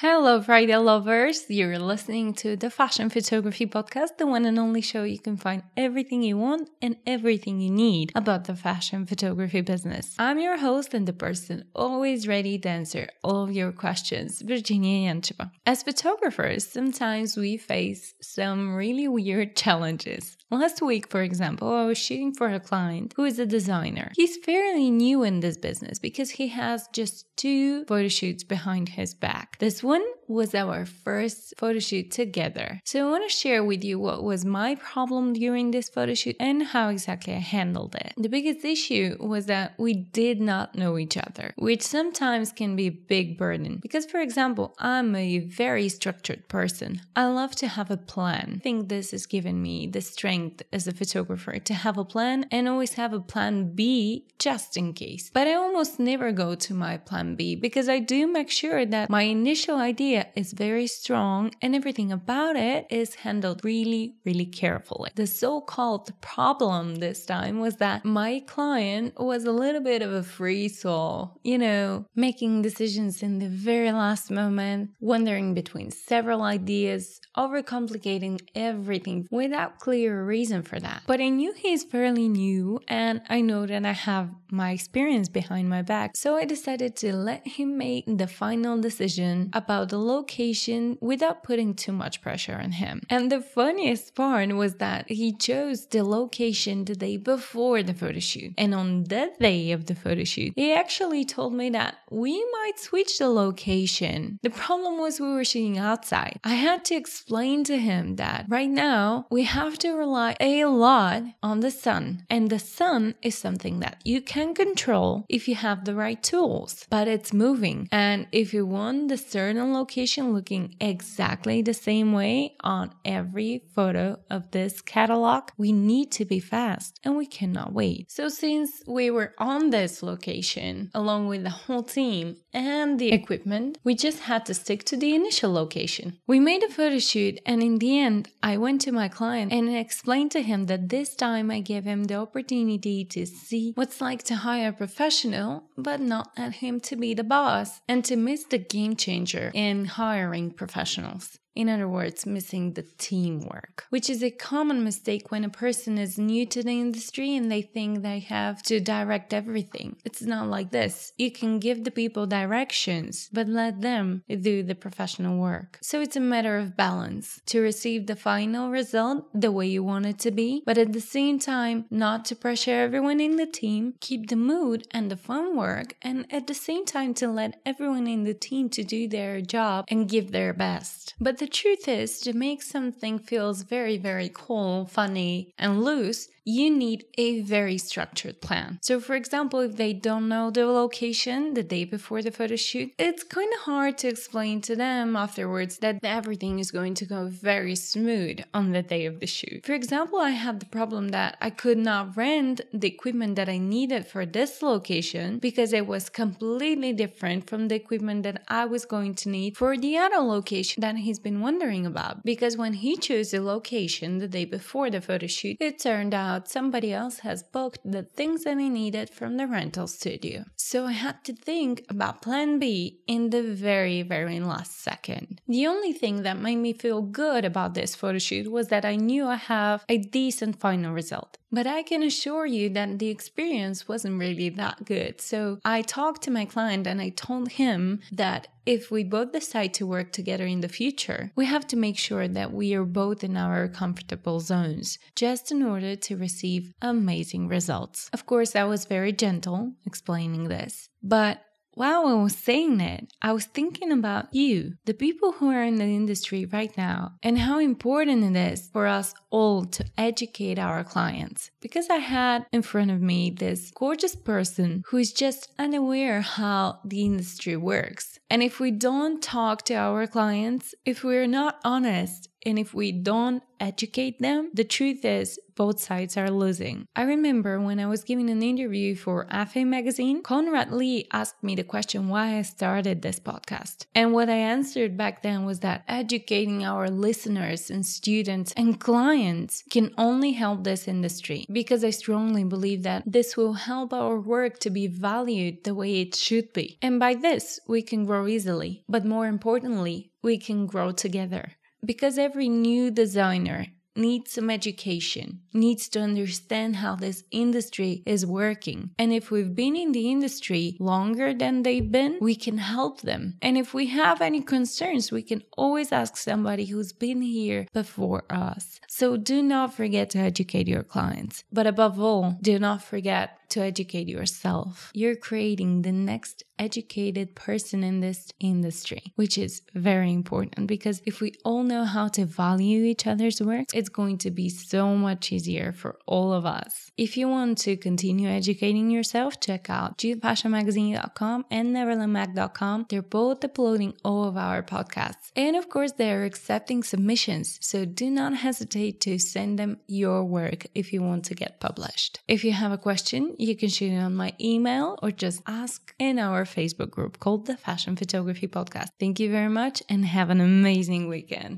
Hello, Friday lovers. You're listening to the Fashion Photography Podcast, the one and only show you can find everything you want and everything you need about the fashion photography business. I'm your host and the person always ready to answer all of your questions, Verginiya Yancheva. As photographers, sometimes we face some really weird challenges. Last week, for example, I was shooting for a client who is a designer. He's fairly new in this business because he has just two photo shoots behind his back. This one was our first photo shoot together. So I want to share with you what was my problem during this photo shoot and how exactly I handled it. The biggest issue was that we did not know each other, which sometimes can be a big burden. Because, for example, I'm a very structured person. I love to have a plan. I think this has given me the strength as a photographer to have a plan and always have a plan B just in case. But I almost never go to my plan B because I do make sure that my initial idea is very strong and everything about it is handled really, really carefully. The so called problem this time was that my client was a little bit of a free soul, you know, making decisions in the very last moment, wandering between several ideas, overcomplicating everything without clear reason for that. But I knew he's fairly new and I know that I have my experience behind my back, so I decided to let him make the final decision about the location without putting too much pressure on him. And the funniest part was that he chose the location the day before the photo shoot. And on that day of the photo shoot, he actually told me that we might switch the location. The problem was we were shooting outside. I had to explain to him that right now we have to rely a lot on the sun. And the sun is something that you can control if you have the right tools, but it's moving. And if you want the certain location looking exactly the same way on every photo of this catalog, we need to be fast and we cannot wait. So, since we were on this location along with the whole team and the equipment, we just had to stick to the initial location. We made a photo shoot, and in the end, I went to my client and explained to him that this time I gave him the opportunity to see what's like to hire a professional, but not let him to be the boss and to miss the game changer in hiring professionals. In other words, missing the teamwork, which is a common mistake when a person is new to the industry and they think they have to direct everything. It's not like this. You can give the people directions, but let them do the professional work. So it's a matter of balance to receive the final result the way you want it to be, but at the same time, not to pressure everyone in the team, keep the mood and the fun work, and at the same time to let everyone in the team to do their job and give their best. But the the truth is, to make something feels very, very cool, funny, and loose, you need a very structured plan. So, for example, if they don't know the location the day before the photo shoot, it's kind of hard to explain to them afterwards that everything is going to go very smooth on the day of the shoot. For example, I had the problem that I could not rent the equipment that I needed for this location because it was completely different from the equipment that I was going to need for the other location that he's been wondering about. Because when he chose the location the day before the photo shoot, it turned out out somebody else has booked the things that he needed from the rental studio. So I had to think about plan B in the very, very last second. The only thing that made me feel good about this photo shoot was that I knew I have a decent final result. But I can assure you that the experience wasn't really that good. So I talked to my client and I told him that if we both decide to work together in the future, we have to make sure that we are both in our comfortable zones, just in order to receive amazing results. Of course, I was very gentle explaining this, but while I was saying it, I was thinking about you, the people who are in the industry right now, and how important it is for us all to educate our clients. Because I had in front of me this gorgeous person who is just unaware how the industry works. And if we don't talk to our clients, if we're not honest, And if we don't educate them, the truth is both sides are losing. I remember when I was giving an interview for AFE magazine, Conrad Lee asked me the question why I started this podcast. And what I answered back then was that educating our listeners and students and clients can only help this industry because I strongly believe that this will help our work to be valued the way it should be. And by this, we can grow easily, but more importantly, we can grow together because every new designer needs some education, needs to understand how this industry is working. And if we've been in the industry longer than they've been, we can help them. And if we have any concerns, we can always ask somebody who's been here before us. So do not forget to educate your clients. But above all, do not forget to educate yourself. You're creating the next educated person in this industry, which is very important because if we all know how to value each other's work, it's going to be so much easier for all of us. If you want to continue educating yourself, check out judithfashionmagazine.com and neverlandmag.com. They're both uploading all of our podcasts. And of course, they're accepting submissions, so do not hesitate to send them your work if you want to get published. If you have a question, you can shoot it on my email or just ask in our Facebook group called the Fashion Photography Podcast. Thank you very much and have an amazing weekend.